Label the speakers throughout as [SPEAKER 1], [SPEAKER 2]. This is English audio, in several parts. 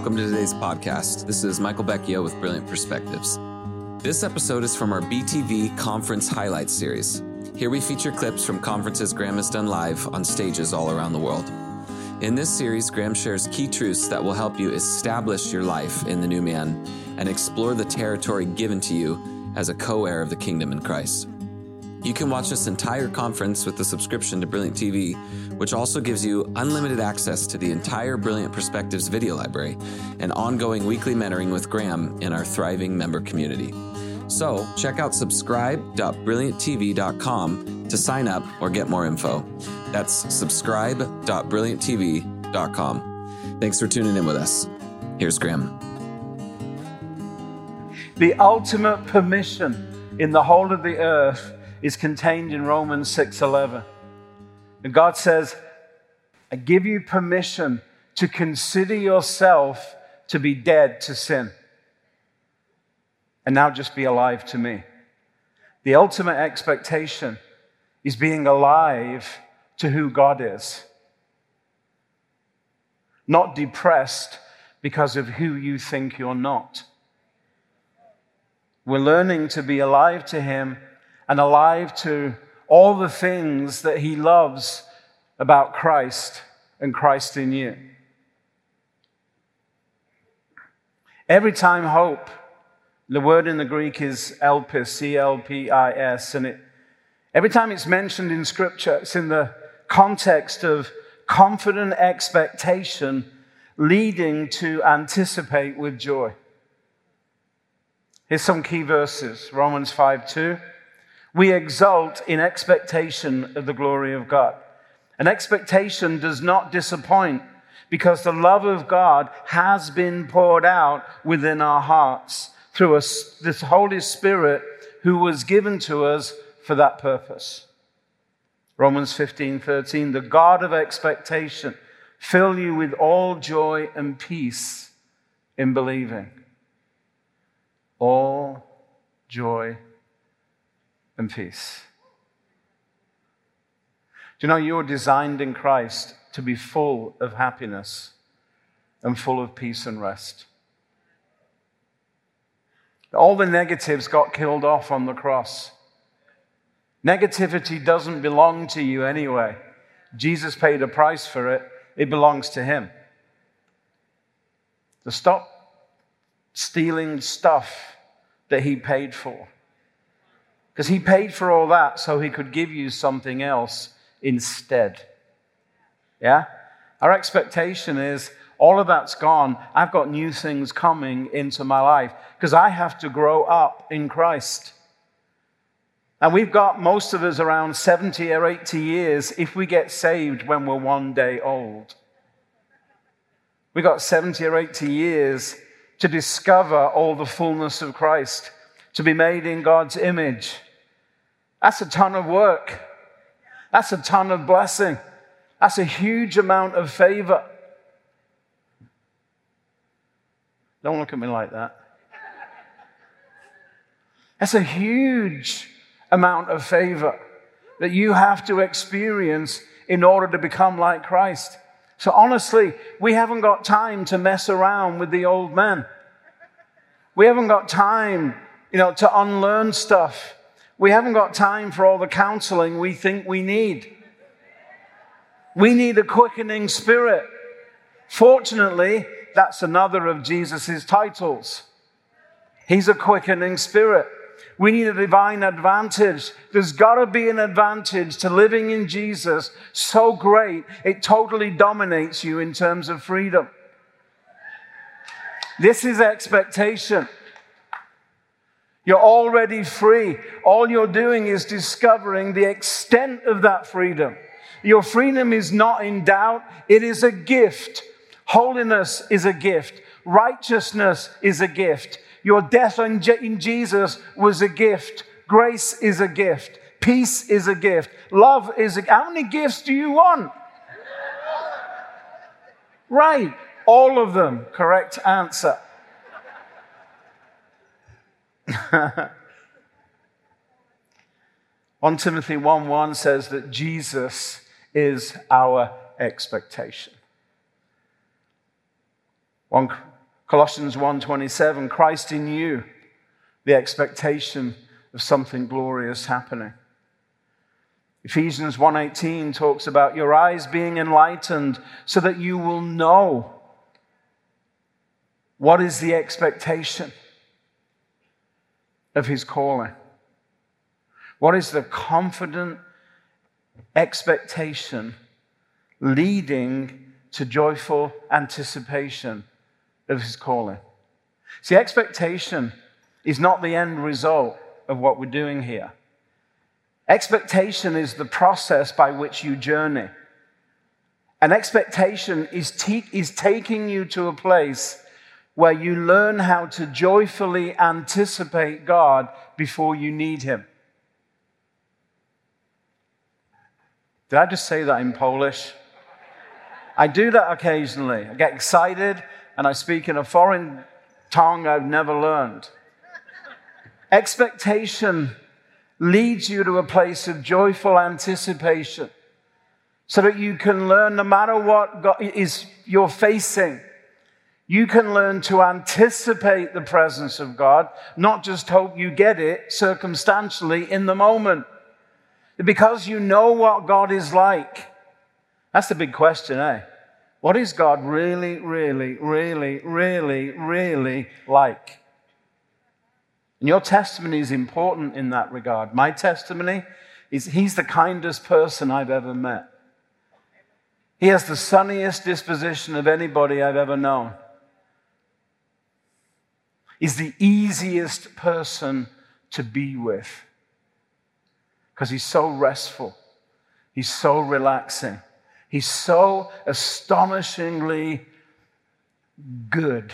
[SPEAKER 1] welcome to today's podcast. This is Michael Becchio with Brilliant Perspectives. This episode is from our BTV Conference Highlights series. Here we feature clips from conferences Graham has done live on stages all around the world. In this series, Graham shares key truths that will help you establish your life in the new man and explore the territory given to you as a co heir of the kingdom in Christ. You can watch this entire conference with a subscription to Brilliant TV, which also gives you unlimited access to the entire Brilliant Perspectives video library and ongoing weekly mentoring with Graham in our thriving member community. So check out subscribe.brillianttv.com to sign up or get more info. That's subscribe.brillianttv.com. Thanks for tuning in with us. Here's Graham.
[SPEAKER 2] The ultimate permission in the whole of the earth is contained in Romans 6:11. And God says, "I give you permission to consider yourself to be dead to sin and now just be alive to me." The ultimate expectation is being alive to who God is. Not depressed because of who you think you're not. We're learning to be alive to Him and alive to all the things that he loves about Christ and Christ in you. Every time hope, the word in the Greek is elpis, C L P I S, and it, every time it's mentioned in Scripture, it's in the context of confident expectation leading to anticipate with joy. Here's some key verses Romans 5 2. We exult in expectation of the glory of God. An expectation does not disappoint because the love of God has been poured out within our hearts through us, this Holy Spirit who was given to us for that purpose. Romans 15 13, the God of expectation fill you with all joy and peace in believing. All joy and peace. Do you know you were designed in Christ to be full of happiness and full of peace and rest? All the negatives got killed off on the cross. Negativity doesn't belong to you anyway. Jesus paid a price for it, it belongs to Him. To stop stealing stuff that He paid for. Because he paid for all that so he could give you something else instead. Yeah? Our expectation is all of that's gone. I've got new things coming into my life because I have to grow up in Christ. And we've got most of us around 70 or 80 years if we get saved when we're one day old. We've got 70 or 80 years to discover all the fullness of Christ to be made in God's image. That's a ton of work. That's a ton of blessing. That's a huge amount of favor. Don't look at me like that. That's a huge amount of favor that you have to experience in order to become like Christ. So honestly, we haven't got time to mess around with the old man. We haven't got time you know, to unlearn stuff. We haven't got time for all the counseling we think we need. We need a quickening spirit. Fortunately, that's another of Jesus' titles. He's a quickening spirit. We need a divine advantage. There's got to be an advantage to living in Jesus so great it totally dominates you in terms of freedom. This is expectation. You're already free. All you're doing is discovering the extent of that freedom. Your freedom is not in doubt, it is a gift. Holiness is a gift. Righteousness is a gift. Your death in Jesus was a gift. Grace is a gift. Peace is a gift. Love is a How many gifts do you want? Right. All of them. Correct answer. 1 Timothy 1 1 says that Jesus is our expectation. 1 Colossians 1:27, Christ in you, the expectation of something glorious happening. Ephesians 1:18 talks about your eyes being enlightened so that you will know what is the expectation of his calling. What is the confident expectation leading to joyful anticipation of his calling? See, expectation is not the end result of what we're doing here. Expectation is the process by which you journey. An expectation is, te- is taking you to a place where you learn how to joyfully anticipate God before you need Him. Did I just say that in Polish? I do that occasionally. I get excited and I speak in a foreign tongue I've never learned. Expectation leads you to a place of joyful anticipation so that you can learn no matter what God is you're facing you can learn to anticipate the presence of God not just hope you get it circumstantially in the moment because you know what God is like that's the big question eh what is God really really really really really like and your testimony is important in that regard. My testimony is he's the kindest person I've ever met. He has the sunniest disposition of anybody I've ever known. He's the easiest person to be with because he's so restful. He's so relaxing. He's so astonishingly good.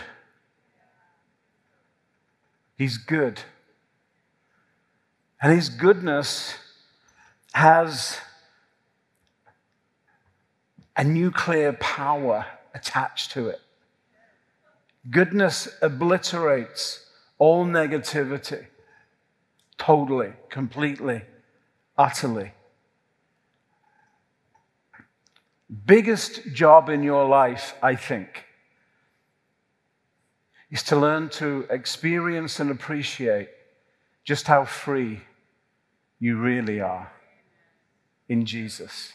[SPEAKER 2] He's good. And His goodness has a nuclear power attached to it. Goodness obliterates all negativity totally, completely, utterly. Biggest job in your life, I think, is to learn to experience and appreciate just how free you really are in Jesus.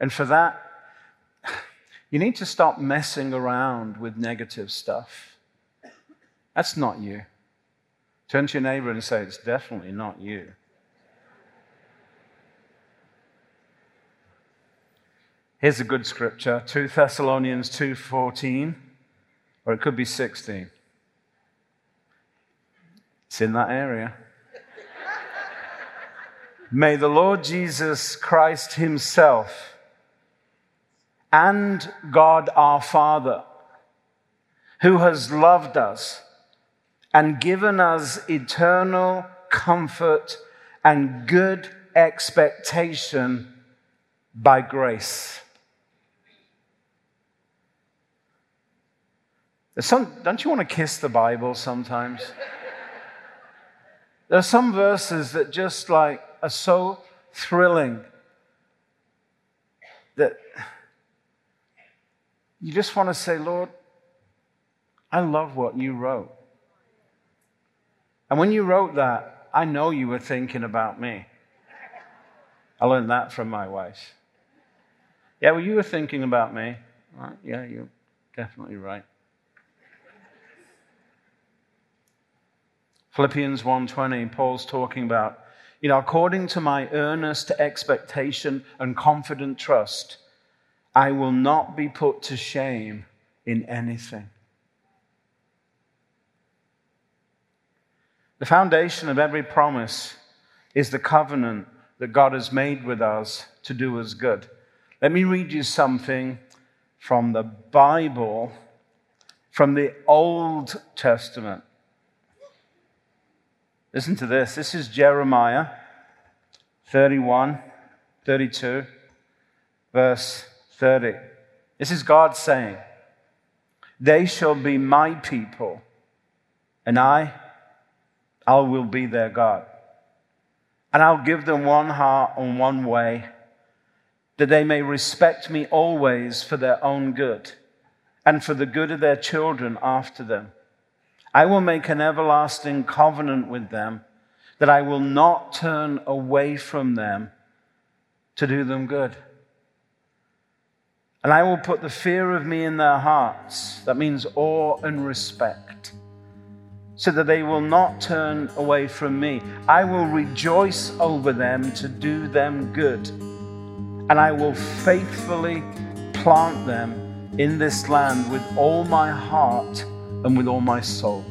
[SPEAKER 2] And for that, you need to stop messing around with negative stuff. That's not you. Turn to your neighbor and say, It's definitely not you. Here's a good scripture, 2 Thessalonians 2:14, or it could be 16. It's in that area. May the Lord Jesus Christ himself and God our Father, who has loved us and given us eternal comfort and good expectation by grace Some, don't you want to kiss the Bible sometimes? there are some verses that just like are so thrilling that you just want to say, Lord, I love what you wrote. And when you wrote that, I know you were thinking about me. I learned that from my wife. Yeah, well, you were thinking about me. Right? Yeah, you're definitely right. Philippians 1:20, Paul's talking about, you know, according to my earnest expectation and confident trust, I will not be put to shame in anything. The foundation of every promise is the covenant that God has made with us to do us good. Let me read you something from the Bible, from the Old Testament. Listen to this. This is Jeremiah 31, 32, verse 30. This is God saying, They shall be my people, and I, I will be their God. And I'll give them one heart and one way, that they may respect me always for their own good and for the good of their children after them. I will make an everlasting covenant with them that I will not turn away from them to do them good. And I will put the fear of me in their hearts. That means awe and respect. So that they will not turn away from me. I will rejoice over them to do them good. And I will faithfully plant them in this land with all my heart and with all my soul.